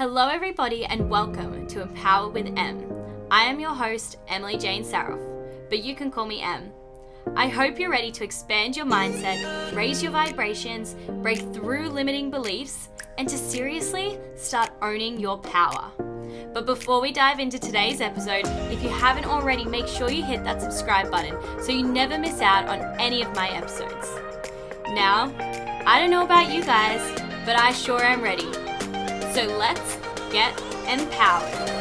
Hello, everybody, and welcome to Empower with M. I am your host, Emily Jane Saroff, but you can call me M. I hope you're ready to expand your mindset, raise your vibrations, break through limiting beliefs, and to seriously start owning your power. But before we dive into today's episode, if you haven't already, make sure you hit that subscribe button so you never miss out on any of my episodes. Now, I don't know about you guys, but I sure am ready. So let's get empowered.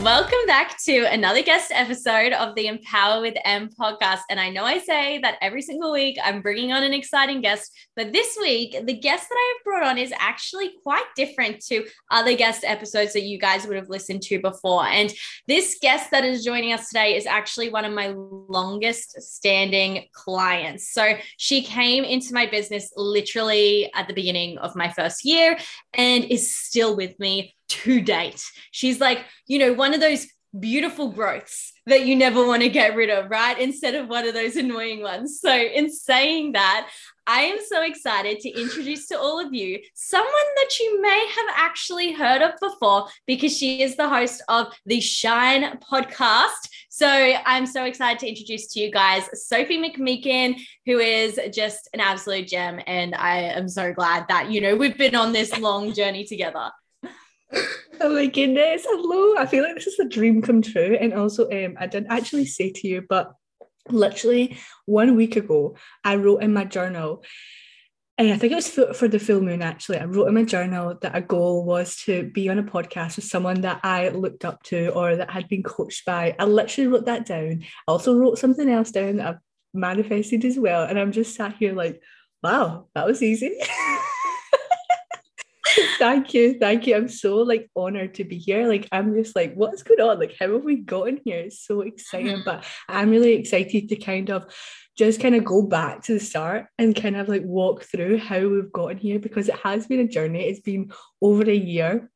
Welcome back to another guest episode of the Empower with M podcast. And I know I say that every single week I'm bringing on an exciting guest, but this week, the guest that I have brought on is actually quite different to other guest episodes that you guys would have listened to before. And this guest that is joining us today is actually one of my longest standing clients. So she came into my business literally at the beginning of my first year and is still with me to date. She's like, you know, one of those beautiful growths that you never want to get rid of, right? Instead of one of those annoying ones. So, in saying that, I am so excited to introduce to all of you someone that you may have actually heard of before because she is the host of the Shine podcast. So I'm so excited to introduce to you guys Sophie McMeekin, who is just an absolute gem. And I am so glad that, you know, we've been on this long journey together oh my goodness, hello. I feel like this is a dream come true. And also, um, I didn't actually say to you, but literally one week ago, I wrote in my journal, and I think it was for, for the full moon actually. I wrote in my journal that a goal was to be on a podcast with someone that I looked up to or that had been coached by. I literally wrote that down. I also wrote something else down that I've manifested as well. And I'm just sat here like, wow, that was easy. thank you thank you. I'm so like honored to be here. Like i'm just like what's going on? Like how have we gotten here? It's so exciting mm-hmm. but i'm really excited to kind of just kind of go back to the start and kind of like walk through how we've gotten here because it has been a journey. It's been over a year.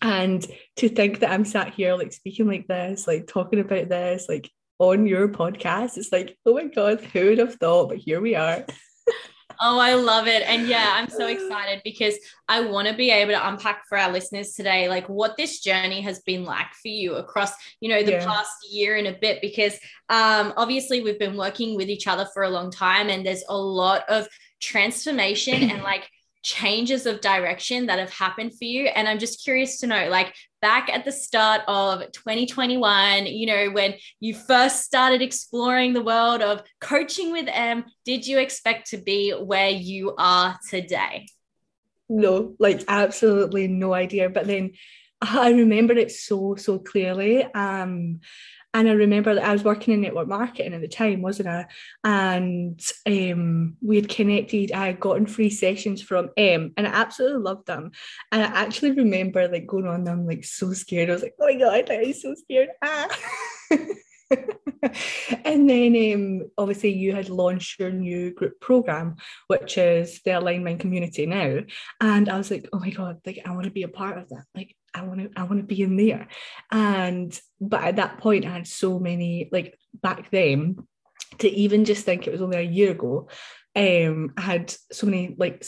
And to think that i'm sat here like speaking like this like talking about this like on your podcast it's like oh my god who would have thought? But here we are Oh, I love it. And yeah, I'm so excited because I want to be able to unpack for our listeners today, like what this journey has been like for you across, you know, the yeah. past year and a bit, because um, obviously we've been working with each other for a long time and there's a lot of transformation and like changes of direction that have happened for you. And I'm just curious to know, like, back at the start of 2021, you know, when you first started exploring the world of coaching with M, did you expect to be where you are today? No, like, absolutely no idea. But then I remember it so, so clearly. Um, and I remember that I was working in network marketing at the time, wasn't I? And um, we had connected. I had gotten free sessions from M, and I absolutely loved them. And I actually remember like going on them like so scared. I was like, "Oh my god, I'm so scared!" Ah. and then um, obviously you had launched your new group program, which is the Aligned Mind Community now. And I was like, oh my God, like I want to be a part of that. Like I want to, I want to be in there. And but at that point, I had so many like back then to even just think it was only a year ago. Um, I had so many like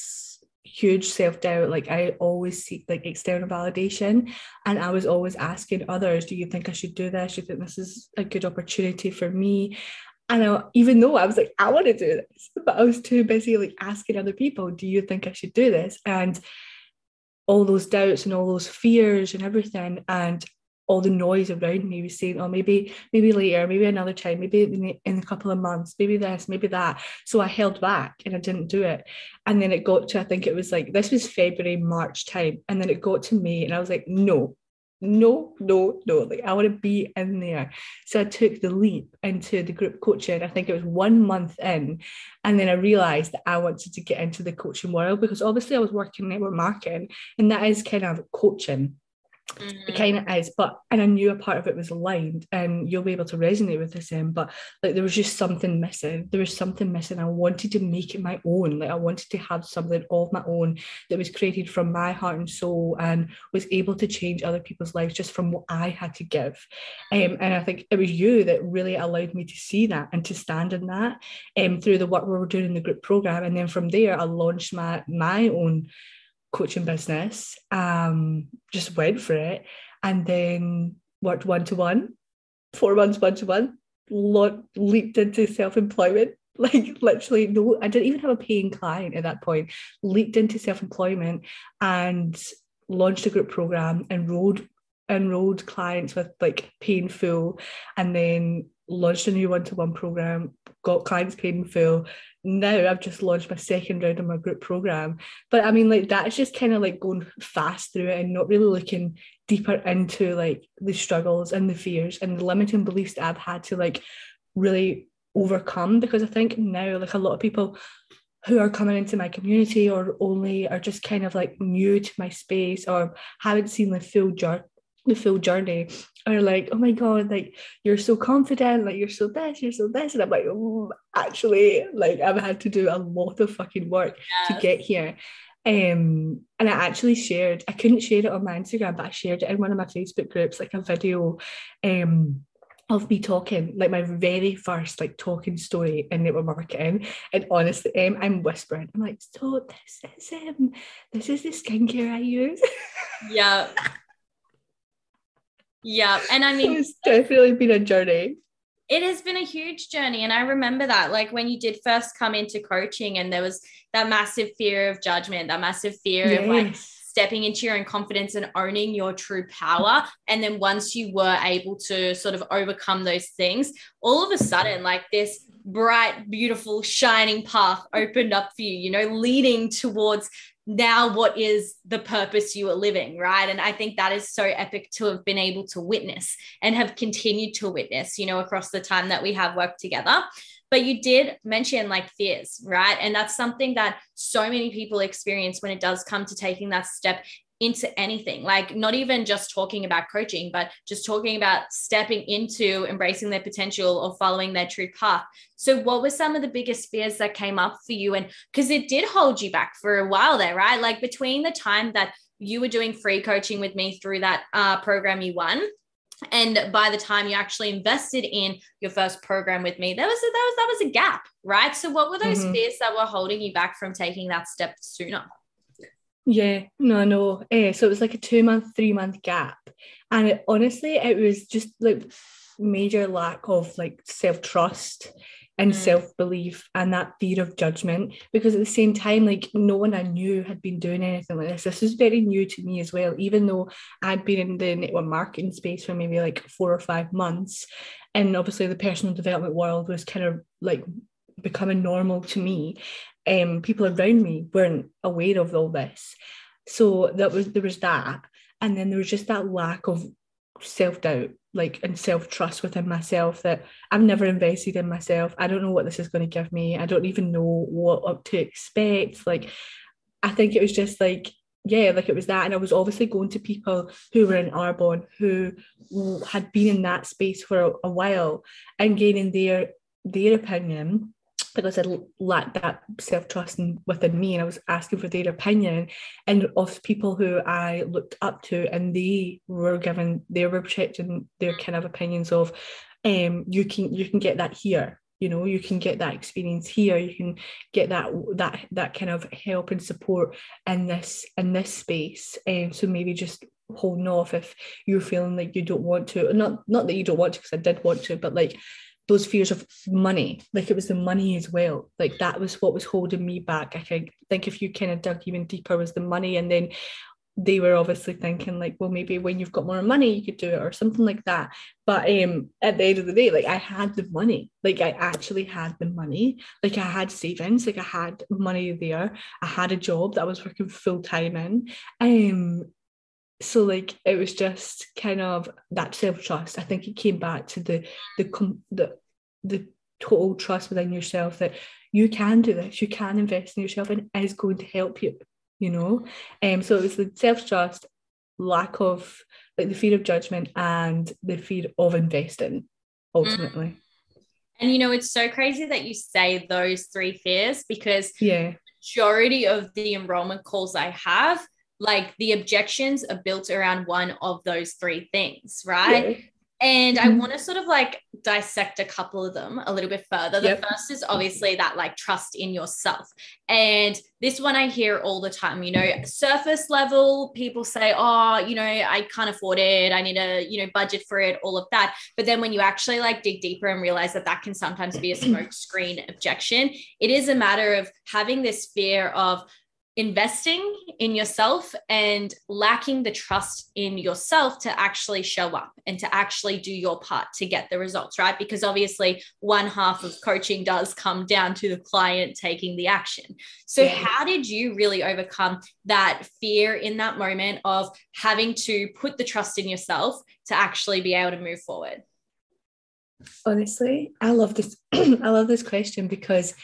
huge self doubt. Like I always seek like external validation, and I was always asking others, "Do you think I should do this? Do you think this is a good opportunity for me?" And I, even though I was like, "I want to do this," but I was too busy like asking other people, "Do you think I should do this?" and all those doubts and all those fears and everything and all the noise around me was saying, oh, maybe, maybe later, maybe another time, maybe in, a couple of months, maybe this, maybe that. So I held back and I didn't do it. And then it got to, I think it was like, this was February, March time. And then it got to me and I was like, no, no, no, no. Like I want to be in there. So I took the leap into the group coaching. I think it was one month in. And then I realized that I wanted to get into the coaching world because obviously I was working network marketing and that is kind of coaching Mm. It kind of is, but and I knew a part of it was aligned, and you'll be able to resonate with this. Um, but like there was just something missing. There was something missing. I wanted to make it my own. Like I wanted to have something of my own that was created from my heart and soul, and was able to change other people's lives just from what I had to give. Um, and I think it was you that really allowed me to see that and to stand in that. Um, through the work we were doing in the group program, and then from there I launched my my own coaching business, um, just went for it, and then worked one to one, four months one to one, leaped into self employment. Like literally, no, I didn't even have a paying client at that point. Leaped into self employment and launched a group program, enrolled enrolled clients with like paying full, and then launched a new one-to-one program, got clients paid in full. Now I've just launched my second round of my group program. But I mean, like that's just kind of like going fast through it and not really looking deeper into like the struggles and the fears and the limiting beliefs that I've had to like really overcome. Because I think now, like a lot of people who are coming into my community or only are just kind of like new to my space or haven't seen the full journey the full journey are like, oh my God, like you're so confident, like you're so this, you're so this. And I'm like, oh, actually, like I've had to do a lot of fucking work yes. to get here. Um, and I actually shared, I couldn't share it on my Instagram, but I shared it in one of my Facebook groups, like a video um of me talking, like my very first like talking story in network marketing. And honestly, um, I'm whispering. I'm like, so this is um, this is the skincare I use. Yeah. Yeah. And I mean, it's definitely been a journey. It has been a huge journey. And I remember that, like when you did first come into coaching, and there was that massive fear of judgment, that massive fear yes. of like stepping into your own confidence and owning your true power. And then once you were able to sort of overcome those things, all of a sudden, like this bright, beautiful, shining path opened up for you, you know, leading towards now what is the purpose you are living right? And i think that is so epic to have been able to witness and have continued to witness you know across the time that we have worked together. But you did mention like fears right? And that's something that so many people experience when it does come to taking that step into anything like not even just talking about coaching but just talking about stepping into embracing their potential or following their true path. So what were some of the biggest fears that came up for you? And because it did hold you back for a while there right? Like between the time that you were doing free coaching with me through that uh, program you won and by the time you actually invested in your first program with me there was a, that was that was a gap right? So what were those mm-hmm. fears that were holding you back from taking that step sooner yeah, no, no. Uh, so it was like a two month, three month gap. And it, honestly, it was just like major lack of like self trust and mm. self belief and that fear of judgment. Because at the same time, like no one I knew had been doing anything like this. This was very new to me as well, even though I'd been in the network marketing space for maybe like four or five months. And obviously, the personal development world was kind of like becoming normal to me um, people around me weren't aware of all this. So that was there was that, and then there was just that lack of self doubt, like and self trust within myself that I've never invested in myself. I don't know what this is going to give me. I don't even know what up to expect. Like, I think it was just like yeah, like it was that. And I was obviously going to people who were in Arbonne who had been in that space for a, a while and gaining their their opinion because I lacked that self trust within me, and I was asking for their opinion, and of people who I looked up to, and they were given, they were projecting their kind of opinions of, um, you can you can get that here, you know, you can get that experience here, you can get that that that kind of help and support in this in this space, and um, so maybe just holding off if you're feeling like you don't want to, not not that you don't want to, because I did want to, but like those fears of money like it was the money as well. Like that was what was holding me back i think. Think if you kind of dug even deeper was the money and then they were obviously thinking like well maybe when you've got more money you could do it or something like that. But um at the end of the day like i had the money. Like i actually had the money. Like i had savings. Like i had money there. I had a job that i was working full time in. Um so like it was just kind of that self-trust i think it came back to the the the, the total trust within yourself that you can do this you can invest in yourself and it is going to help you you know um so it was the self-trust lack of like the fear of judgment and the fear of investing ultimately. Mm. And you know, it's so crazy that you say those three fears because yeah, majority of the enrollment calls I have, like the objections are built around one of those three things, right? Yeah. And mm-hmm. I want to sort of like dissect a couple of them a little bit further. The yep. first is obviously that like trust in yourself. And this one I hear all the time, you know, surface level, people say, oh, you know, I can't afford it. I need a, you know, budget for it, all of that. But then when you actually like dig deeper and realize that that can sometimes be a smoke screen objection, it is a matter of having this fear of, investing in yourself and lacking the trust in yourself to actually show up and to actually do your part to get the results, right? Because obviously, one half of coaching does come down to the client taking the action. So, yeah. how did you really overcome that fear in that moment of having to put the trust in yourself to actually be able to move forward? Honestly, I love this. I love this question because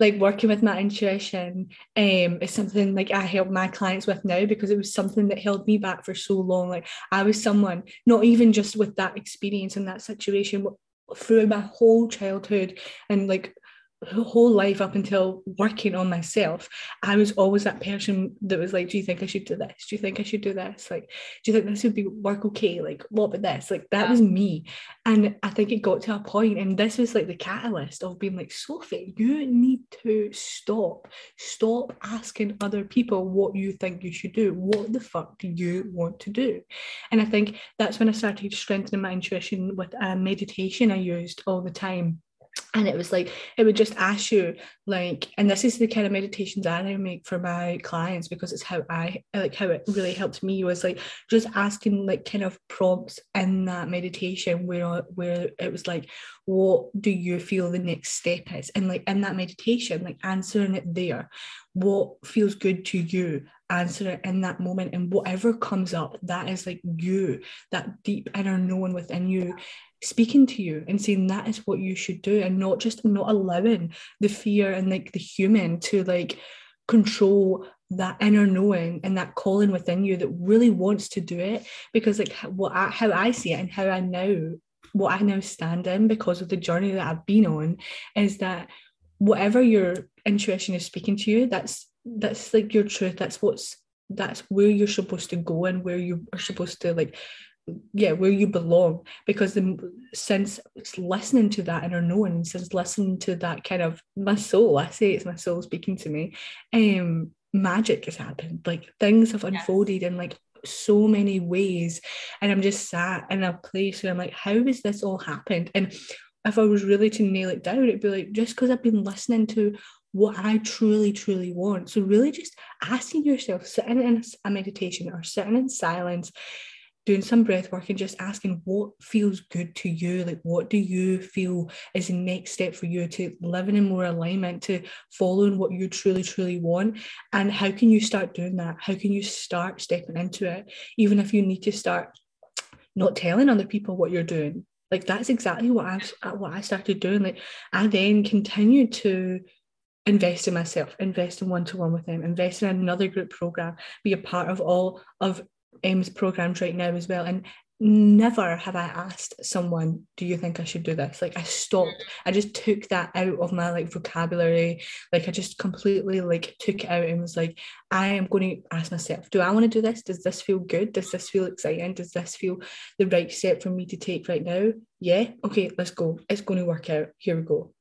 like working with my intuition um is something like I help my clients with now because it was something that held me back for so long. Like I was someone, not even just with that experience and that situation, through my whole childhood and like whole life up until working on myself, I was always that person that was like, Do you think I should do this? Do you think I should do this? Like, do you think this would be work okay? Like, what about this? Like, that yeah. was me. And I think it got to a point, and this was like the catalyst of being like, Sophie, you need to stop. Stop asking other people what you think you should do. What the fuck do you want to do? And I think that's when I started strengthening my intuition with a meditation I used all the time and it was like it would just ask you like and this is the kind of meditations that I make for my clients because it's how I like how it really helped me was like just asking like kind of prompts in that meditation where where it was like what do you feel the next step is? And like in that meditation like answering it there what feels good to you answer it in that moment and whatever comes up that is like you that deep inner knowing within you speaking to you and saying that is what you should do and not just not allowing the fear and like the human to like control that inner knowing and that calling within you that really wants to do it. Because like what I, how I see it and how I now what I now stand in because of the journey that I've been on is that whatever your intuition is speaking to you that's that's like your truth. That's what's that's where you're supposed to go and where you are supposed to like yeah where you belong. Because the, since listening to that inner knowing since listening to that kind of my soul i say it's my soul speaking to me um magic has happened. Like things have unfolded yes. in like so many ways. And i'm just sat in a place where i'm like how has this all happened? And if i was really to nail it down it'd be like just because i've been listening to what I truly, truly want. So, really, just asking yourself, sitting in a meditation or sitting in silence doing some breath work and just asking what feels good to you. Like what do you feel is the next step for you to living in more alignment to following what you truly truly want? And how can you start doing that? How can you start stepping into it even if you need to start not telling other people what you're doing? Like that's exactly what i what i started doing. Like i then continued to invest in myself, invest in one to one with them, invest in another group program, be a part of all of M's programs right now as well. And never have I asked someone, do you think I should do this? Like I stopped, mm-hmm. I just took that out of my like vocabulary. Like I just completely like took it out and was like, I am going to ask myself, do I want to do this? Does this feel good? Does this feel exciting? Does this feel the right step for me to take right now? Yeah. Okay, let's go. It's going to work out. Here we go.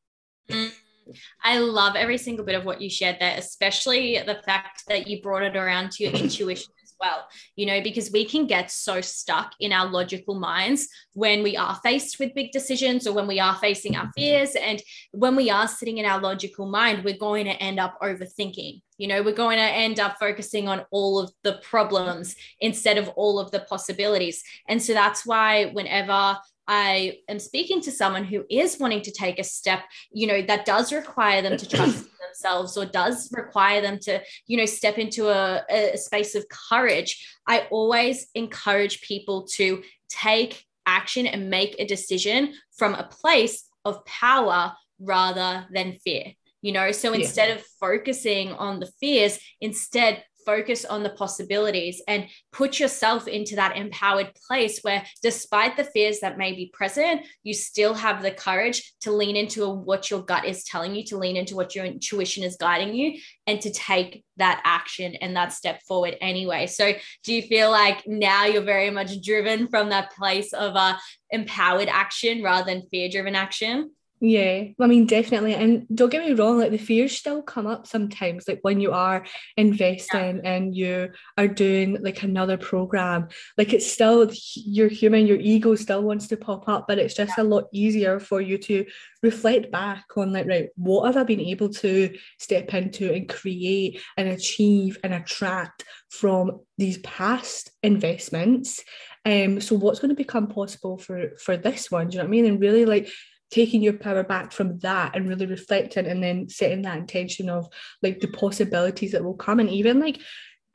I love every single bit of what you shared there, especially the fact that you brought it around to your mm-hmm. intuition as well, you know, because we can get so stuck in our logical minds when we are faced with big decisions or when we are facing our mm-hmm. fears. And when we are sitting in our logical mind, we're going to end up overthinking. You know, we're going to end up focusing on all of the problems instead of all of the possibilities. And so that's why whenever I am speaking to someone who is wanting to take a step, you know, that does require them to trust themselves or does require them to, you know, step into a, a space of courage, I always encourage people to take action and make a decision from a place of power rather than fear. You know, so instead yeah. of focusing on the fears, instead focus on the possibilities and put yourself into that empowered place where despite the fears that may be present you still have the courage to lean into what your gut is telling you to lean into what your intuition is guiding you and to take that action and that step forward anyway. So do you feel like now you're very much driven from that place of uh, empowered action rather than fear driven action yeah, I mean, definitely. And don't get me wrong, like the fears still come up sometimes, like when you are investing yeah. and you are doing like another program, like it's still you're human, your ego still wants to pop up, but it's just yeah. a lot easier for you to reflect back on like, right, what have I been able to step into and create and achieve and attract from these past investments? Um, so what's going to become possible for for this one? Do you know what I mean? And really like taking your power back from that and really reflecting and then setting that intention of like the possibilities that will come. And even like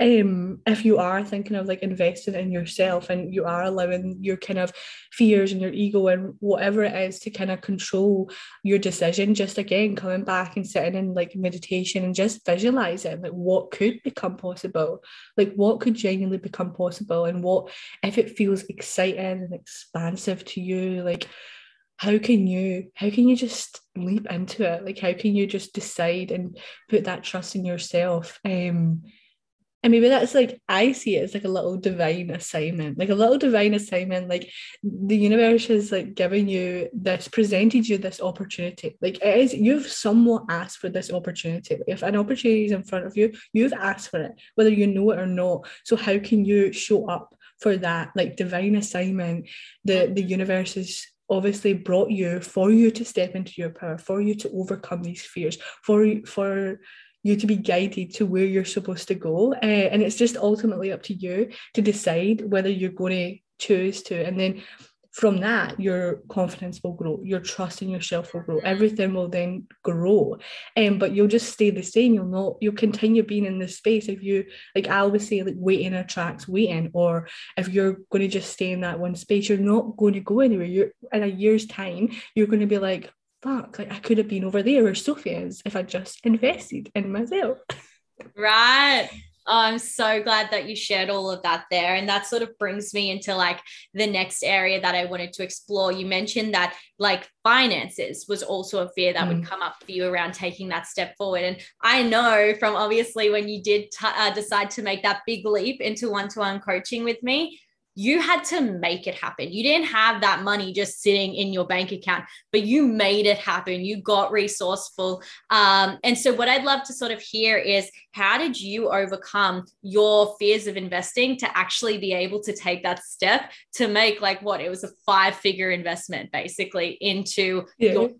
um if you are thinking of like investing in yourself and you are allowing your kind of fears and your ego and whatever it is to kind of control your decision just again coming back and sitting in like meditation and just visualizing like what could become possible like what could genuinely become possible and what if it feels exciting and expansive to you like how can you how can you just leap into it like how can you just decide and put that trust in yourself um and maybe that's like I see it as like a little divine assignment, like a little divine assignment. Like the universe has like given you this, presented you this opportunity. Like it is, you've somewhat asked for this opportunity. If an opportunity is in front of you, you've asked for it, whether you know it or not. So how can you show up for that like divine assignment? The the universe is obviously brought you for you to step into your power, for you to overcome these fears, for for you to be guided to where you're supposed to go. Uh, and it's just ultimately up to you to decide whether you're going to choose to. And then from that your confidence will grow your trust in yourself will grow everything will then grow. Um, but you'll just stay the same you'll not you'll continue being in this space if you like i always say like waiting attracts waiting or if you're going to just stay in that one space you're not going to go anywhere. You're in a year's time you're going to be like fuck like i could have been over there where sophie is if i just invested in myself. Right I'm so glad that you shared all of that there. And that sort of brings me into like the next area that I wanted to explore. You mentioned that like finances was also a fear that mm. would come up for you around taking that step forward. And I know from obviously when you did t- uh, decide to make that big leap into one to one coaching with me, you had to make it happen. You didn't have that money just sitting in your bank account, but you made it happen. You got resourceful. Um, and so, what I'd love to sort of hear is how did you overcome your fears of investing to actually be able to take that step to make, like, what it was a five figure investment basically into yeah. yourself?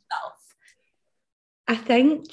I think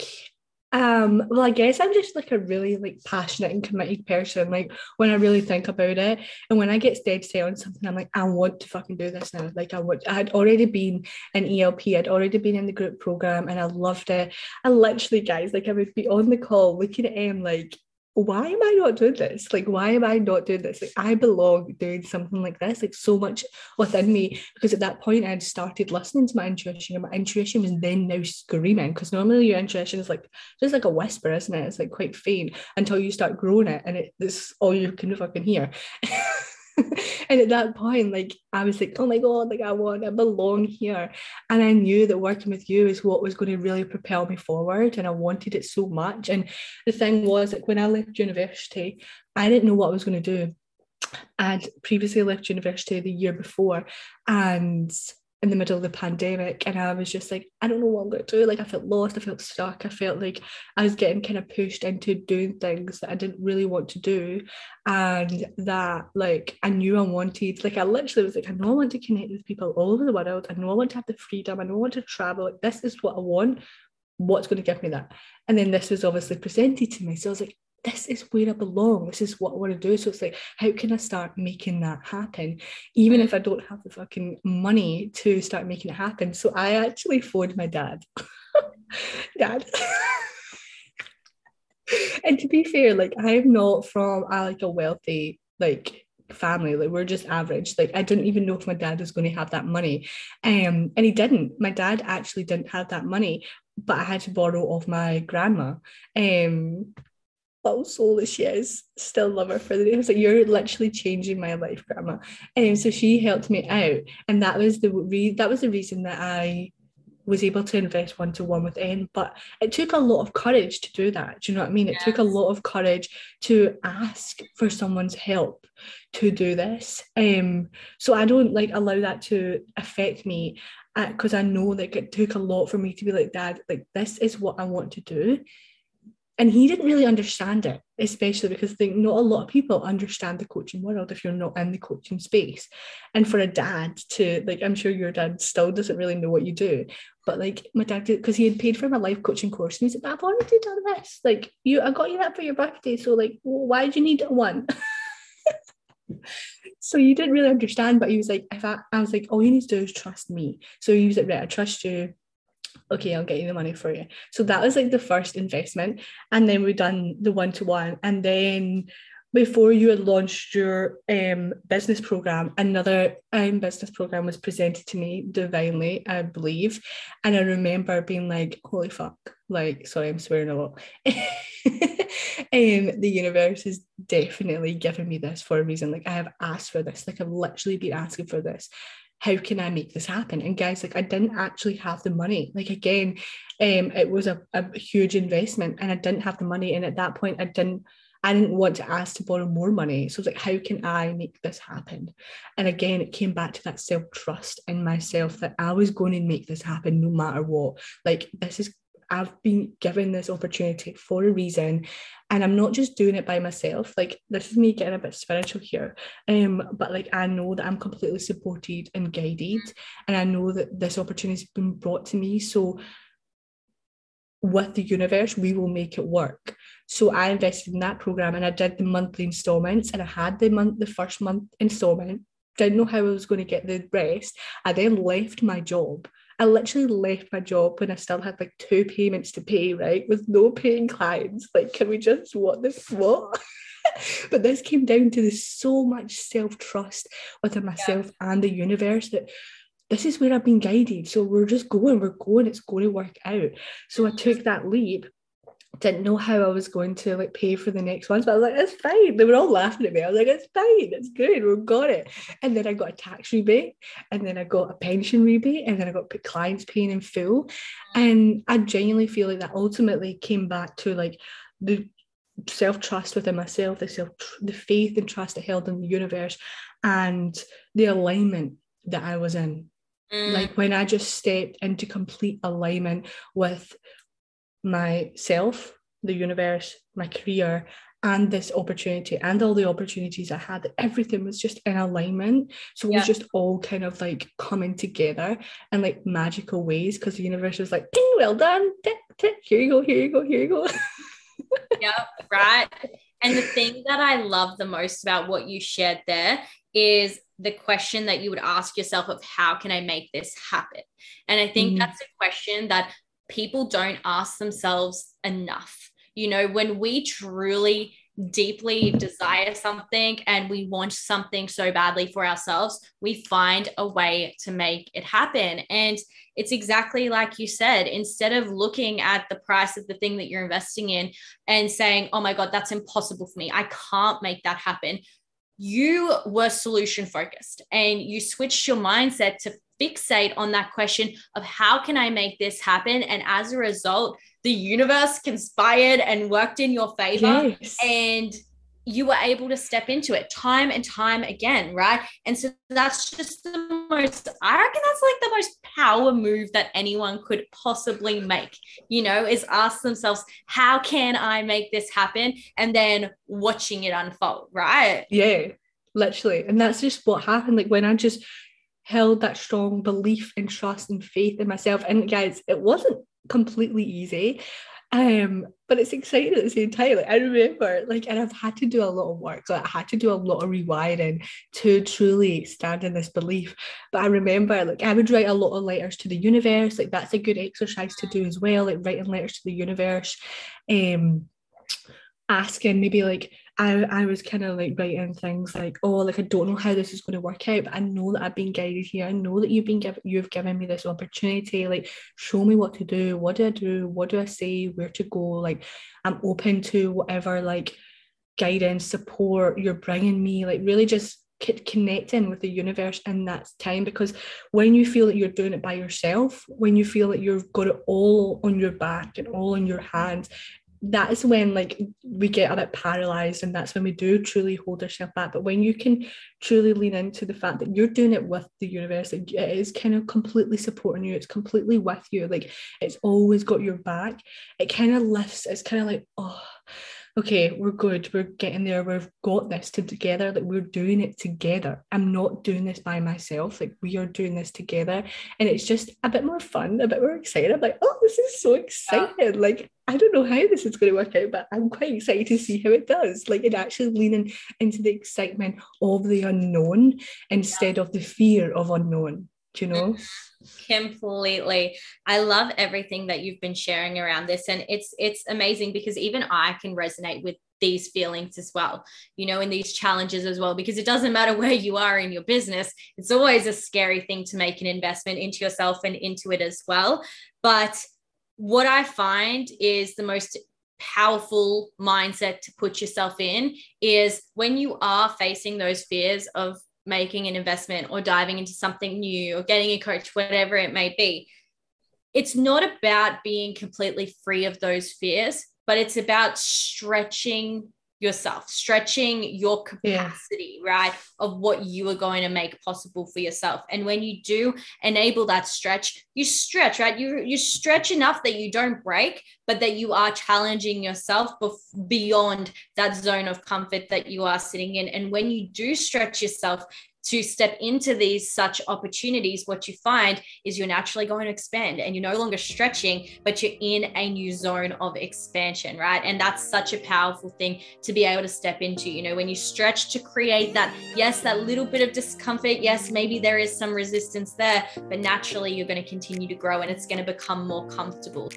um, well, I guess I'm just like a really like passionate and committed person. Like when I really think about it, and when I get dead set on something, I'm like, I want to fucking do this now. Like I would, I had already been in ELP, I'd already been in the group program, and I loved it. I literally, guys, like I would be on the call looking at him like why am I not doing this? Like, why am I not doing this? Like, I belong doing something like this, like so much within me. Because at that point, I'd started listening to my intuition, and my intuition was then now screaming. Because normally your intuition is like just like a whisper, isn't it? It's like quite faint until you start growing it, and it, it's all you can fucking hear. and at that point, like I was like, oh my God, like I want, I belong here. And I knew that working with you is what was going to really propel me forward. And I wanted it so much. And the thing was, like when I left university, I didn't know what I was going to do. I'd previously left university the year before and in the middle of the pandemic and I was just like, I don't know what I'm going to do. Like I felt lost, I felt stuck, I felt like I was getting kind of pushed into doing things that I didn't really want to do. And that like I knew I wanted, like I literally was like, I know I want to connect with people all over the world. I know I want to have the freedom. I know I want to travel. Like this is what I want. What's going to give me that? And then this was obviously presented to me. So I was like, this is where I belong. This is what I want to do. So it's like, how can I start making that happen? Even if I don't have the fucking money to start making it happen. So I actually phoned my dad. dad. and to be fair, like I'm not from a, like a wealthy like family like we're just average like i didn't even know if my dad was going to have that money um and he didn't my dad actually didn't have that money but i had to borrow off my grandma um little soul that she is, still love her for the day. I was like, you're literally changing my life, grandma. And so she helped me out. And that was the re- that was the reason that I was able to invest one to one with M. But it took a lot of courage to do that. Do you know what I mean? It yes. took a lot of courage to ask for someone's help to do this. Um, so I don't like allow that to affect me because uh, I know that it took a lot for me to be like, Dad, like this is what I want to do and he didn't really understand it especially because I think not a lot of people understand the coaching world if you're not in the coaching space. And for a dad to like i'm sure your dad still doesn't really know what you do but like my dad did because he had paid for my life coaching course and he said i've already done this. Like you i got you that for your birthday. So like why do you need one? So you didn't really understand but he was like if I, I was like all you need to do is trust me. So he was like right i trust you okay, I'll get you the money for you. So that was like the first investment. And then we done the one to one. And then before you had launched your um, business program, another um, business program was presented to me divinely, I believe. And I remember being like, holy fuck, like, sorry, I'm swearing a lot. um, the universe is definitely giving me this for a reason. Like, I have asked for this, like, I've literally been asking for this how can I make this happen? And guys, like I didn't actually have the money. Like again, um, it was a, a huge investment and I didn't have the money. And at that point, I didn't I didn't want to ask to borrow more money. So I was like, how can I make this happen? And again, it came back to that self-trust in myself that I was going to make this happen no matter what. Like this is I've been given this opportunity for a reason and I'm not just doing it by myself. Like this is me getting a bit spiritual here. Um, but like I know that I'm completely supported and guided, and I know that this opportunity has been brought to me. So with the universe, we will make it work. So I invested in that program and I did the monthly installments and I had the month the first month installment. Didn't know how I was going to get the rest. I then left my job I literally left my job when I still had like two payments to pay, right? With no paying clients. Like, can we just what this what? but this came down to this so much self-trust within myself yeah. and the universe that this is where I've been guided. So we're just going, we're going, it's going to work out. So I took that leap didn't know how I was going to like pay for the next ones, but I was like, it's fine. They were all laughing at me. I was like, it's fine, it's good, we've got it. And then I got a tax rebate, and then I got a pension rebate, and then I got clients paying in full. And I genuinely feel like that ultimately came back to like the self-trust within myself, the self the faith and trust I held in the universe, and the alignment that I was in. Mm. Like when I just stepped into complete alignment with myself, the universe, my career, and this opportunity and all the opportunities I had, everything was just in alignment. So it was just all kind of like coming together in like magical ways because the universe was like, Ping, well done. Tick, tick, here you go, here you go, here you go. yep, right. And the thing that I love the most about what you shared there is the question that you would ask yourself of how can I make this happen? And I think mm. that's a question that people don't ask themselves enough. You know, when we truly deeply desire something and we want something so badly for ourselves, we find a way to make it happen. And it's exactly like you said, instead of looking at the price of the thing that you're investing in and saying, oh my God, that's impossible for me, I can't make that happen. You were solution focused and you switched your mindset to fixate on that question of how can I make this happen? And as a result, the universe conspired and worked in your favor. Yes. And you were able to step into it time and time again, right? And so that's just the most, I reckon that's like the most power move that anyone could possibly make, you know, is ask themselves, how can I make this happen? And then watching it unfold, right? Yeah, literally. And that's just what happened. Like when I just held that strong belief and trust and faith in myself. And guys, it wasn't completely easy. Um, but it's exciting at the same time. Like I remember, like, and I've had to do a lot of work. So I had to do a lot of rewiring to truly stand in this belief. But I remember, like, I would write a lot of letters to the universe. Like, that's a good exercise to do as well, like writing letters to the universe. Um, asking maybe like I, I was kind of like writing things like, oh, like I don't know how this is going to work out, but I know that I've been guided here. I know that you've been given you've given me this opportunity. Like, show me what to do. What do I do? What do I say? Where to go? Like, I'm open to whatever like guidance, support you're bringing me. Like, really just connecting with the universe in that time because when you feel that you're doing it by yourself when you feel that you've got it all on your back and all in your hands that is when like we get a bit paralyzed and that's when we do truly hold ourselves back but when you can truly lean into the fact that you're doing it with the universe it is kind of completely supporting you it's completely with you like it's always got your back it kind of lifts it's kind of like oh okay, we're good, we're getting there, we've got this together, like we're doing it together. I'm not doing this by myself, like we are doing this together. And it's just a bit more fun, a bit more excited. I'm like, oh, this is so exciting. Yeah. Like, I don't know how this is going to work out, but I'm quite excited to see how it does. Like, it actually leaning into the excitement of the unknown instead yeah. of the fear of unknown Do you know completely i love everything that you've been sharing around this and it's it's amazing because even i can resonate with these feelings as well you know in these challenges as well because it doesn't matter where you are in your business it's always a scary thing to make an investment into yourself and into it as well but what i find is the most powerful mindset to put yourself in is when you are facing those fears of making an investment or diving into something new or getting a coach, whatever it may be. It's not about being completely free of those fears, but it's about stretching yourself, stretching your capacity, yeah. right, of what you are going to make possible for yourself. And when you do enable that stretch, you stretch, right? You you stretch enough that you don't break, but that you are challenging yourself bef- beyond that zone of comfort that you are sitting in. And when you do stretch yourself, to step into these such opportunities, what you find is you're naturally going to expand and you're no longer stretching, but you're in a new zone of expansion, right? And that's such a powerful thing to be able to step into. You know, when you stretch to create that, yes, that little bit of discomfort, yes, maybe there is some resistance there, but naturally you're going to continue to grow and it's going to become more comfortable.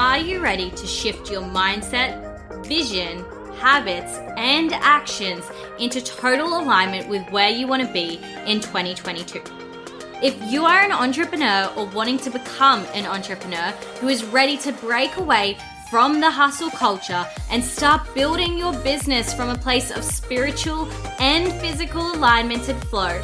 Are you ready to shift your mindset, vision, habits, and actions into total alignment with where you want to be in 2022. If you are an entrepreneur or wanting to become an entrepreneur who is ready to break away from the hustle culture and start building your business from a place of spiritual and physical alignment and flow,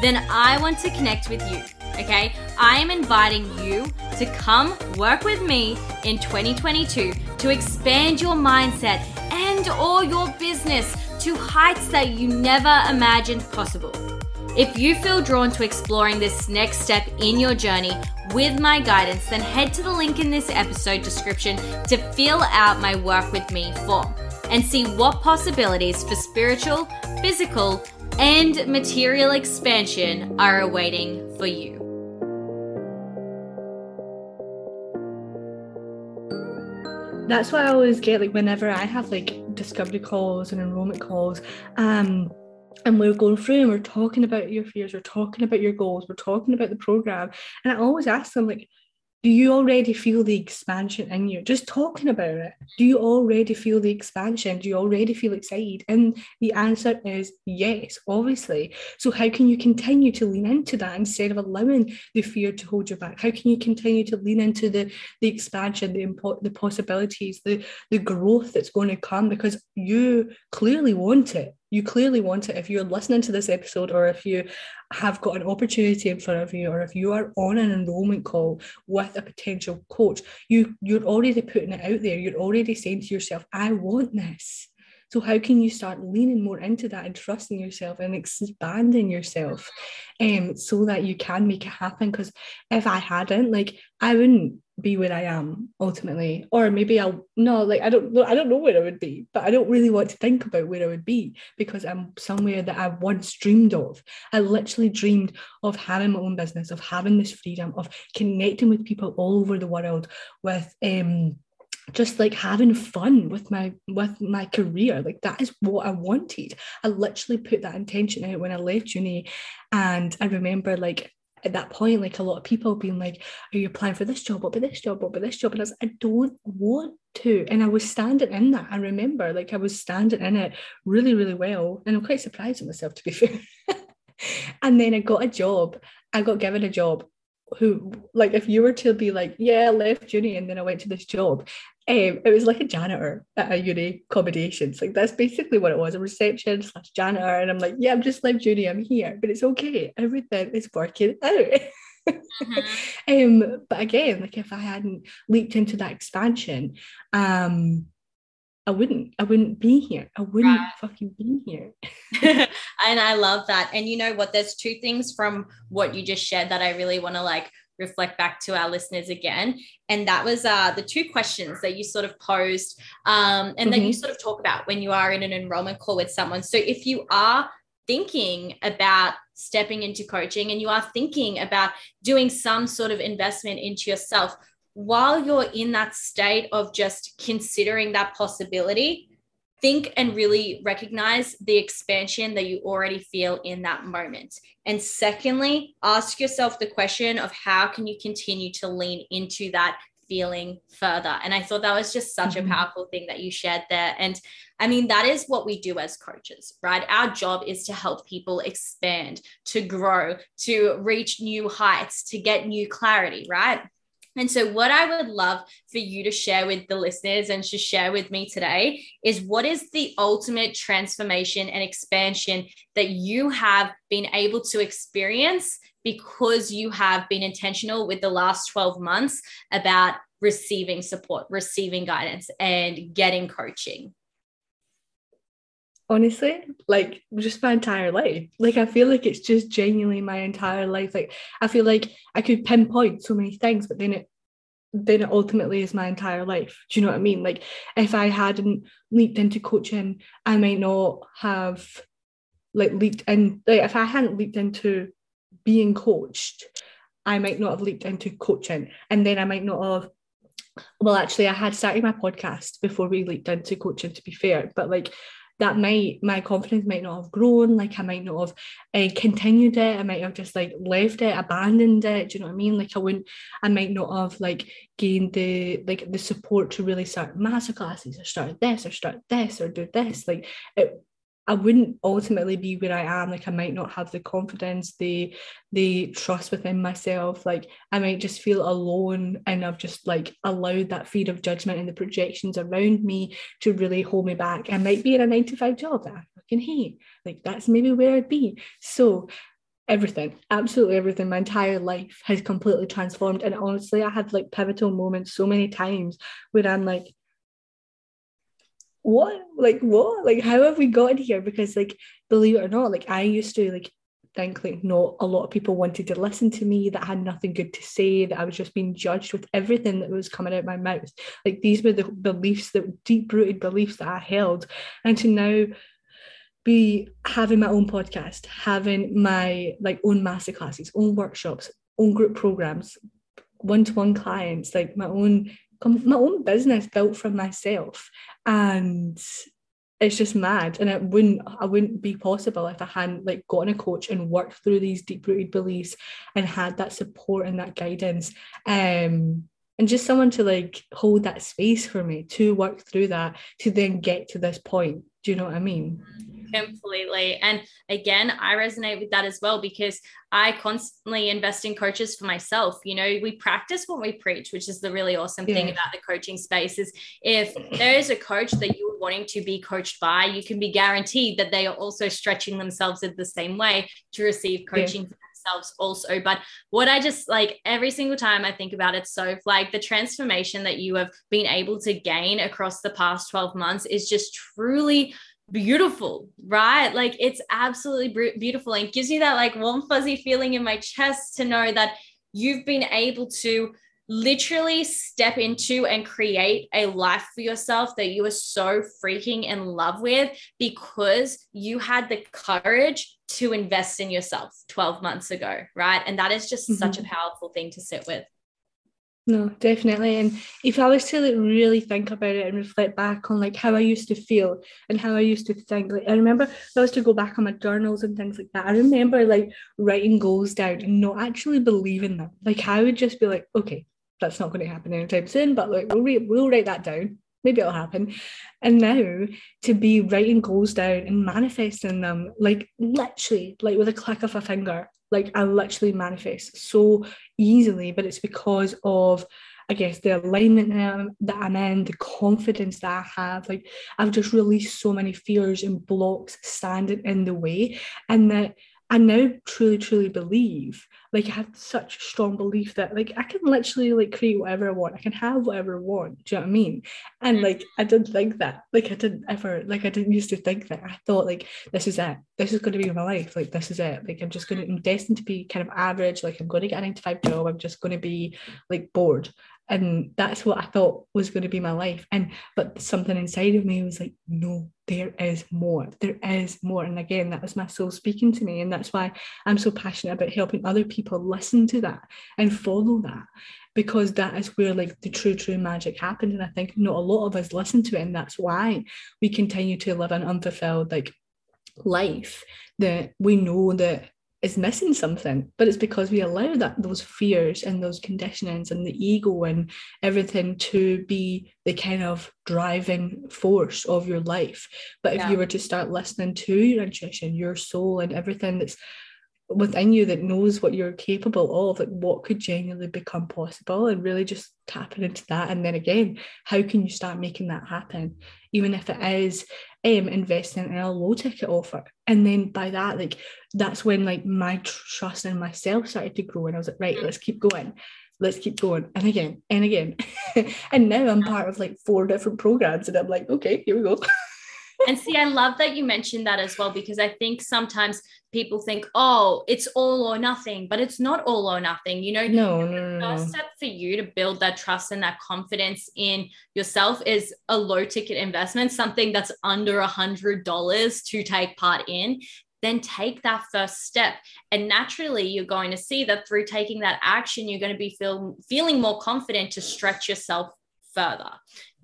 then I want to connect with you. Okay, I am inviting you to come work with me in 2022 to expand your mindset and or your business to heights that you never imagined possible. If you feel drawn to exploring this next step in your journey with my guidance, then head to the link in this episode description to fill out my work with me form and see what possibilities for spiritual, physical, and material expansion are awaiting for you. That's why I always get like whenever I have like discovery calls and enrollment calls, um, and we're going through and we're talking about your fears, we're talking about your goals, we're talking about the program, and I always ask them like, do you already feel the expansion in you? Just talking about it. Do you already feel the expansion? Do you already feel excited? And the answer is yes, obviously. So, how can you continue to lean into that instead of allowing the fear to hold you back? How can you continue to lean into the, the expansion, the, impo- the possibilities, the, the growth that's going to come because you clearly want it? You clearly want it if you're listening to this episode or if you have got an opportunity in front of you or if you are on an enrollment call with a potential coach you you're already putting it out there. You're already saying to yourself i want this. So how can you start leaning more into that and trusting yourself and expanding yourself um so that you can make it happen? Because if i hadn't like i wouldn't be where I am ultimately, or maybe I'll no, like I don't know, I don't know where I would be, but I don't really want to think about where I would be because I'm somewhere that I once dreamed of. I literally dreamed of having my own business, of having this freedom, of connecting with people all over the world, with um just like having fun with my with my career. Like that is what i wanted. I literally put that intention out when i left uni. And i remember like at that point, like a lot of people being like, Are you applying for this job? What about this job? What about this job? And I was I don't want to. And I was standing in that. I remember like I was standing in it really, really well. And I'm quite surprised at myself, to be fair. and then I got a job. I got given a job who like if you were to be like yeah I left uni and then I went to this job um, it was like a janitor at a uni accommodations like that's basically what it was a reception slash janitor and I'm like yeah I'm just left uni I'm here but it's okay everything is working out mm-hmm. um but again like if I hadn't leaped into that expansion um I wouldn't, I wouldn't be here. I wouldn't right. fucking be here. and I love that. And you know what? There's two things from what you just shared that I really want to like reflect back to our listeners again. And that was uh, the two questions that you sort of posed um, and mm-hmm. that you sort of talk about when you are in an enrollment call with someone. So if you are thinking about stepping into coaching and you are thinking about doing some sort of investment into yourself, while you're in that state of just considering that possibility, think and really recognize the expansion that you already feel in that moment. And secondly, ask yourself the question of how can you continue to lean into that feeling further. And I thought that was just such mm-hmm. a powerful thing that you shared there. And I mean, that is what we do as coaches, right? Our job is to help people expand, to grow, to reach new heights, to get new clarity, right? And so, what I would love for you to share with the listeners and to share with me today is what is the ultimate transformation and expansion that you have been able to experience because you have been intentional with the last 12 months about receiving support, receiving guidance, and getting coaching? Honestly like just my entire life. Like i feel like it's just genuinely my entire life. Like i feel like i could pinpoint so many things but then it then it ultimately is my entire life. Do you know what i mean? Like if i hadn't leaped into coaching i might not have like leaped in like if i hadn't leaped into being coached i might not have leaped into coaching. And then i might not have well actually i had started my podcast before we leaped into coaching to be fair. But like that might my confidence might not have grown like i might not have uh, continued it. I might have just like left it abandoned it. Do you know what i mean? Like i wouldn't i might not have like gained the like the support to really start master classes or start this or start this or do this. Like it I wouldn't ultimately be where I am. Like I might not have the confidence, the the trust within myself. Like I might just feel alone and I've just like allowed that fear of judgment and the projections around me to really hold me back. I might be in a nine to five job that I fucking hate. Like that's maybe where I'd be. So everything, absolutely everything, my entire life has completely transformed. And honestly, I had like pivotal moments so many times where I'm like, what? Like what? Like how have we gotten here? Because like believe it or not like i used to like think like not a lot of people wanted to listen to me that had nothing good to say that i was just being judged with everything that was coming out my mouth. Like these were the beliefs that deep rooted beliefs that i held. And to now be having my own podcast having my like own master classes own workshops own group programs one-to-one clients like my own my own business built from myself and it's just mad and it wouldn't i wouldn't be possible if i hadn't like gotten a coach and worked through these deep-rooted beliefs and had that support and that guidance um and just someone to like hold that space for me to work through that to then get to this point. Do you know what i mean completely. And again, I resonate with that as well because I constantly invest in coaches for myself. You know, we practice what we preach, which is the really awesome yeah. thing about the coaching space is if there is a coach that you're wanting to be coached by, you can be guaranteed that they are also stretching themselves in the same way to receive coaching yeah themselves also. But what I just like every single time I think about it, so like the transformation that you have been able to gain across the past 12 months is just truly beautiful, right? Like it's absolutely beautiful and gives you that like warm, fuzzy feeling in my chest to know that you've been able to literally step into and create a life for yourself that you are so freaking in love with because you had the courage to invest in yourself 12 months ago, right? And that is just mm-hmm. such a powerful thing to sit with. No, definitely. And if I was to like really think about it and reflect back on like how I used to feel and how I used to think, like I remember if I was to go back on my journals and things like that, I remember like writing goals down and not actually believing them. Like I would just be like, okay, that's not going to happen anytime soon, but like we'll re- we'll write that down. Maybe it'll happen. And now to be writing goals down and manifesting them, like literally, like with a click of a finger, like I literally manifest so easily, but it's because of I guess the alignment that I'm in, the confidence that I have. Like I've just released so many fears and blocks standing in the way, and that I now truly, truly believe, like I had such strong belief that like I can literally like create whatever I want. I can have whatever I want. Do you know what I mean? And mm. like I didn't think that. Like I didn't ever like I didn't used to think that. I thought like this is it. This is going to be my life. Like this is it. Like I'm just going to I'm destined to be kind of average. Like I'm going to get a nine to five job. I'm just going to be like bored and that's what I thought was going to be my life. And but something inside of me was like, no, there is more. There is more. And again, that was my soul speaking to me, and that's why I'm so passionate about helping other people listen to that and follow that, because that is where like the true, true magic happened. And I think not a lot of us listen to it, and that's why we continue to live an unfulfilled like life that we know that is missing something but it's because we allow that those fears and those conditionings and the ego and everything to be the kind of driving force of your life. But if yeah. you were to start listening to your intuition your soul and everything that's within you that knows what you're capable of like what could genuinely become possible and really just tapping into that. And then again how can you start making that happen? Even if it is um, investing in a low ticket offer. And then by that, like that's when like my trust in myself started to grow. And I was like, right, let's keep going. Let's keep going. And again and again. and now I'm part of like four different programs. And I'm like, okay, here we go. and see, I love that you mentioned that as well, because I think sometimes people think, oh, it's all or nothing, but it's not all or nothing. You know, no, no, no. The first step for you to build that trust and that confidence in yourself is a low ticket investment, something that's under a hundred dollars to take part in. Then take that first step. And naturally, you're going to see that through taking that action, you're going to be feel, feeling more confident to stretch yourself further.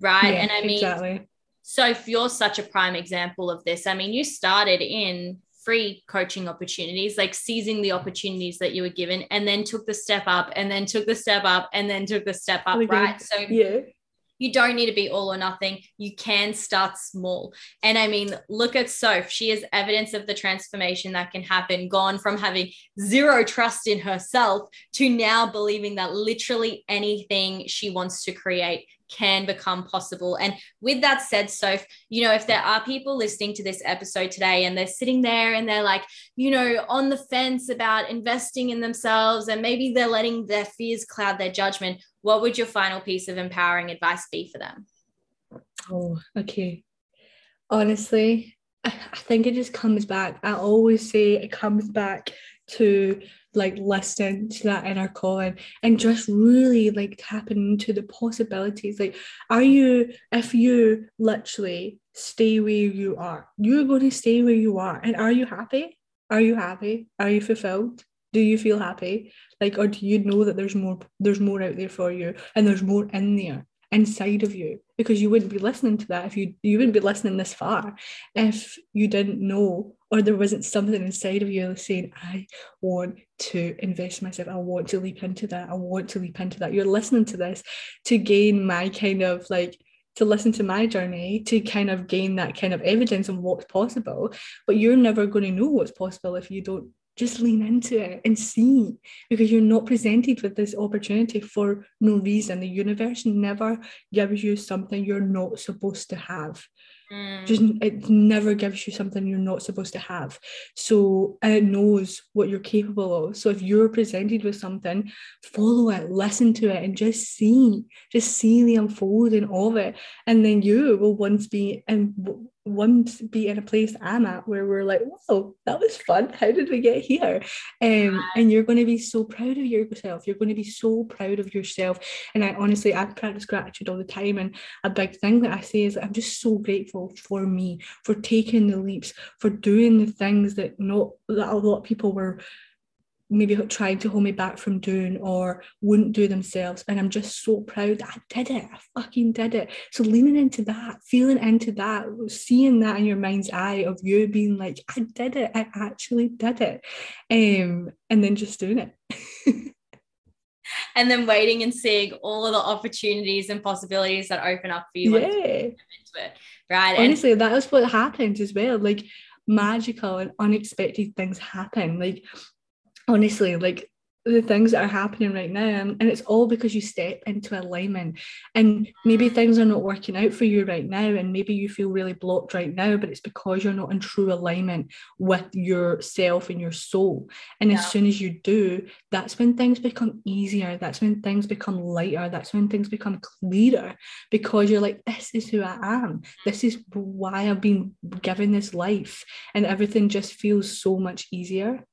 Right. Yeah, and I mean, exactly so if you're such a prime example of this, I mean, you started in free coaching opportunities, like seizing the opportunities that you were given, and then took the step up, and then took the step up, and then took the step up, right? So yeah. You don't need to be all or nothing. You can start small. And I mean, look at Soph. She is evidence of the transformation that can happen, gone from having zero trust in herself to now believing that literally anything she wants to create can become possible. And with that said, Soph, you know, if there are people listening to this episode today and they're sitting there and they're like, you know, on the fence about investing in themselves and maybe they're letting their fears cloud their judgment, what would your final piece of empowering advice be for them? Oh, okay. Honestly, I think it just comes back. I always say it comes back to like listen to that inner calling and just really like tapping into the possibilities. Like are you if you literally stay where you are you're going to stay where you are. And are you happy? Are you happy? Are you fulfilled? Do you feel happy? Like or do you know that there's more there's more out there for you and there's more in there inside of you? Because you wouldn't be listening to that if you you wouldn't be listening this far if you didn't know or there wasn't something inside of you saying i want to invest myself i want to leap into that i want to leap into that you're listening to this to gain my kind of like to listen to my journey to kind of gain that kind of evidence on what's possible but you're never going to know what's possible if you don't just lean into it and see because you're not presented with this opportunity for no reason. The universe never gives you something you're not supposed to have. Mm. Just it never gives you something you're not supposed to have. So it knows what you're capable of. So if you're presented with something, follow it, listen to it, and just see, just see the unfolding of it. And then you will once be and once be in a place I'm at where we're like, whoa, that was fun. How did we get here? Um, and you're going to be so proud of yourself. You're going to be so proud of yourself. And I honestly, I practice gratitude all the time. And a big thing that I say is I'm just so grateful for me, for taking the leaps, for doing the things that not that a lot of people were maybe trying to hold me back from doing or wouldn't do themselves. And I'm just so proud that I did it. I fucking did it. So leaning into that, feeling into that, seeing that in your mind's eye of you being like, I did it. I actually did it. Um, and then just doing it. and then waiting and seeing all of the opportunities and possibilities that open up for you. Yeah. It, right. Honestly, and- that is what happens as well. Like magical and unexpected things happen. Like honestly, like the things that are happening right now and, it's all because you step into alignment. And maybe things are not working out for you right now and maybe you feel really blocked right now but it's because you're not in true alignment with yourself and your soul. And yeah. as soon as you do that's when things become easier that's when things become lighter that's when things become clearer because you're like this is who i am. This is why i've been given this life. And everything just feels so much easier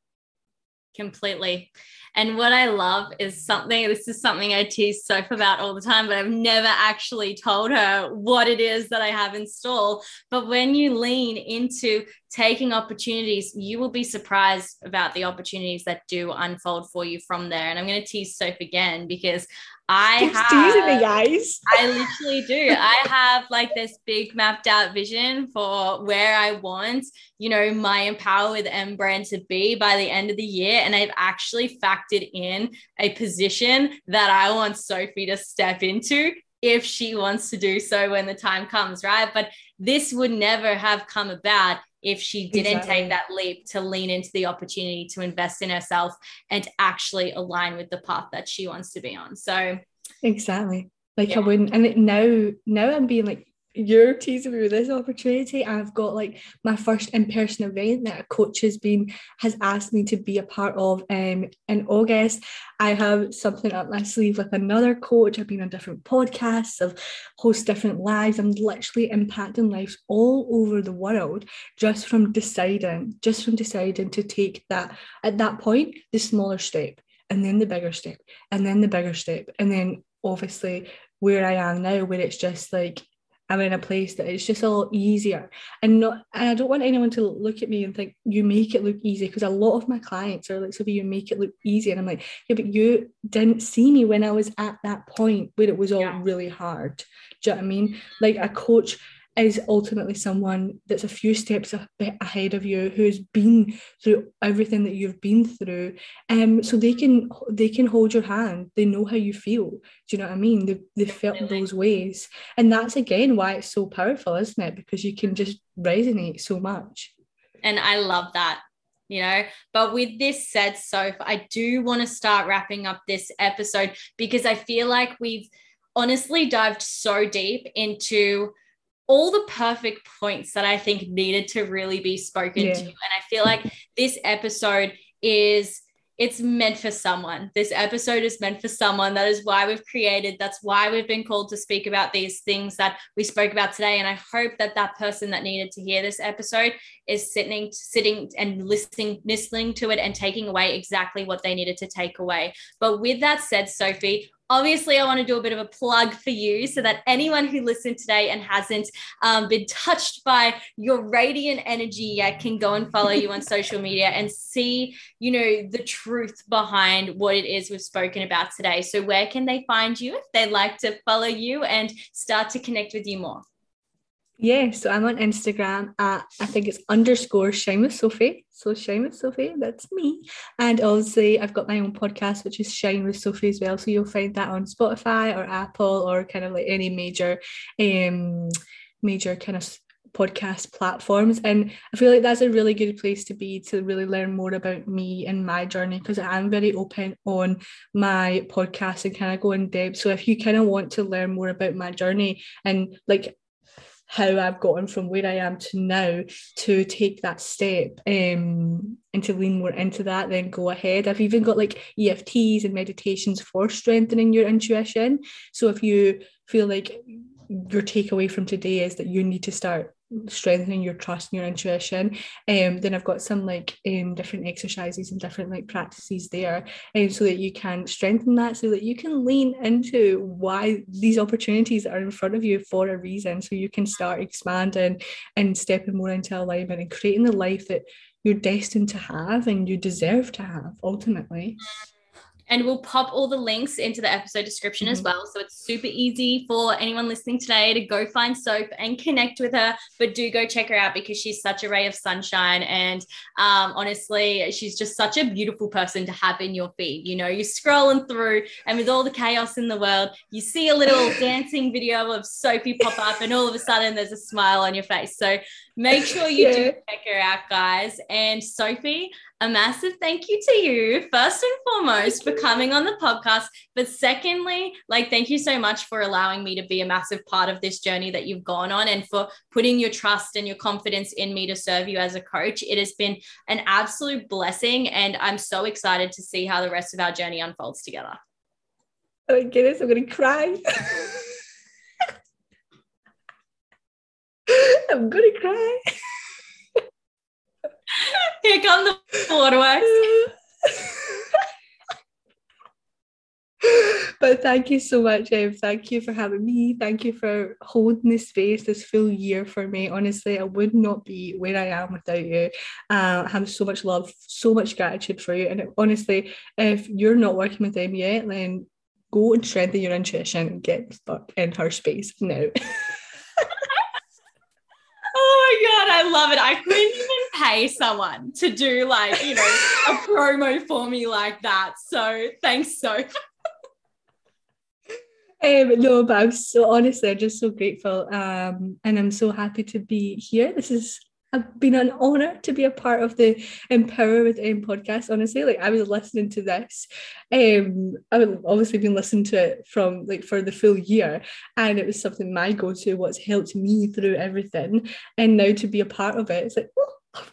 completely. And what I love is something, this is something I tease Soph about all the time, but I've never actually told her what it is that I have in store. But when you lean into taking opportunities, you will be surprised about the opportunities that do unfold for you from there. And I'm going to tease Soph again because I Keeps have, me, guys. I literally do. I have like this big mapped out vision for where I want, you know, my Empower with M brand to be by the end of the year. And I've actually factored in a position that I want Sophie to step into if she wants to do so when the time comes, right? But this would never have come about if she didn't exactly. take that leap to lean into the opportunity to invest in herself and actually align with the path that she wants to be on. So exactly. Like yeah. I wouldn't and now now I'm being like you're teasing me with this opportunity. I've got like my first in-person event that a coach has been has asked me to be a part of um in August. I have something up my sleeve with another coach. I've been on different podcasts, I've host different lives. I'm literally impacting lives all over the world just from deciding, just from deciding to take that at that point, the smaller step and then the bigger step and then the bigger step. And then obviously where I am now, where it's just like I'm in a place that it's just a lot easier. And not and I don't want anyone to look at me and think you make it look easy because a lot of my clients are like, Sophie, you make it look easy. And I'm like, yeah, but you didn't see me when I was at that point where it was all yeah. really hard. Do you know what I mean? Like a coach is ultimately someone that's a few steps ahead of you who's been through everything that you've been through. Um so they can they can hold your hand. They know how you feel. Do you know what i mean? They, they felt really? those ways. And that's again why it's so powerful isn't it? Because you can just resonate so much. And i love that you know. But with this said, Soph, I do want to start wrapping up this episode because I feel like we've honestly dived so deep into all the perfect points that I think needed to really be spoken yeah. to. And I feel like this episode is it's meant for someone. This episode is meant for someone. That is why we've created. That's why we've been called to speak about these things that we spoke about today. And I hope that that person that needed to hear this episode is sitting, sitting and listening, listening to it and taking away exactly what they needed to take away. But with that said, Sophie, obviously i want to do a bit of a plug for you so that anyone who listened today and hasn't um, been touched by your radiant energy yet can go and follow you on social media and see you know the truth behind what it is we've spoken about today. So where can they find you if they'd like to follow you and start to connect with you more yeah, so I'm on Instagram at I think it's underscore with Sophie. So with Sophie, that's me. And obviously I've got my own podcast, which is Shine with Sophie as well. So you'll find that on Spotify or Apple or kind of like any major um major kind of podcast platforms and i feel like that's a really good place to be to really learn more about me and my journey because i'm very open on my podcast and kind of go in depth so if you kind of want to learn more about my journey and like how I've gotten from where I am to now to take that step um, and to lean more into that, then go ahead. I've even got like EFTs and meditations for strengthening your intuition. So if you feel like your takeaway from today is that you need to start strengthening your trust and your intuition. Um, then I've got some like um, different exercises and different like practices there, and um, so that you can strengthen that, so that you can lean into why these opportunities are in front of you for a reason, so you can start expanding and stepping more into alignment and creating the life that you're destined to have and you deserve to have ultimately. And we'll pop all the links into the episode description mm-hmm. as well. So it's super easy for anyone listening today to go find Soph and connect with her. But do go check her out because she's such a ray of sunshine. And um, honestly, she's just such a beautiful person to have in your feed. You know, you're scrolling through, and with all the chaos in the world, you see a little dancing video of Sophie pop up, and all of a sudden there's a smile on your face. So make sure you yeah. do check her out, guys. And Sophie, a massive thank you to you, first and foremost, for coming on the podcast. But secondly, like, thank you so much for allowing me to be a massive part of this journey that you've gone on and for putting your trust and your confidence in me to serve you as a coach. It has been an absolute blessing. And I'm so excited to see how the rest of our journey unfolds together. Oh my goodness, I'm going to cry. I'm to cry. Here come the waterworks. but thank you so much, Em. Thank you for having me. Thank you for holding this space this full year for me. Honestly, I would not be where I am without you. Uh, I have so much love, so much gratitude for you. And honestly, if you're not working with them yet, then go and strengthen your intuition and get stuck in her space now. god, I love it. I couldn't even pay someone to do like, you know, a promo for me like that. So thanks so. Um, no, but I'm so honestly, I'm just so grateful. Um, and I'm so happy to be here. This is have been an honor to be a part of the Empower with M podcast. Honestly, like I was listening to this, um, I've obviously been listening to it from like for the full year, and it was something my go to. What's helped me through everything, and now to be a part of it, it's like, oh,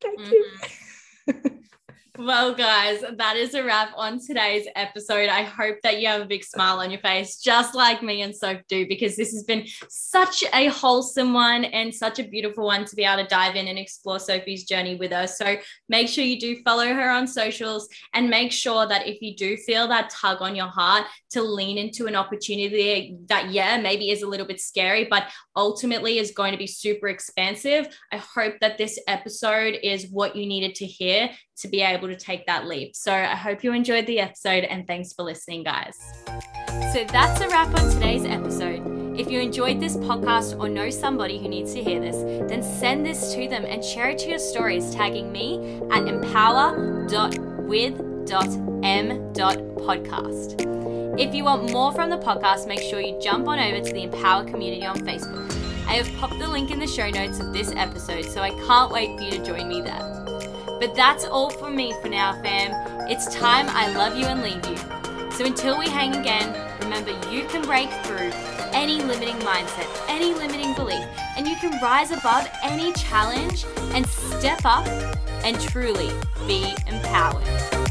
thank mm-hmm. Well, guys, that is a wrap on today's episode. I hope that you have a big smile on your face, just like me and Soph do, because this has been such a wholesome one and such a beautiful one to be able to dive in and explore Sophie's journey with us. So make sure you do follow her on socials and make sure that if you do feel that tug on your heart to lean into an opportunity that, yeah, maybe is a little bit scary, but ultimately is going to be super expansive, I hope that this episode is what you needed to hear to be able to take that leap. So I hope you enjoyed the episode and thanks for listening, guys. So that's a wrap on today's episode. If you enjoyed this podcast or know somebody who needs to hear this, then send this to them and share it to your stories, tagging me at empower.with.m.podcast. If you want more from the podcast, make sure you jump on over to the Empower community on Facebook. I have popped the link in the show notes of this episode, so I can't wait for you to join me there. But that's all for me for now, fam. It's time I love you and leave you. So until we hang again, remember you can break through any limiting mindset, any limiting belief, and you can rise above any challenge and step up and truly be empowered.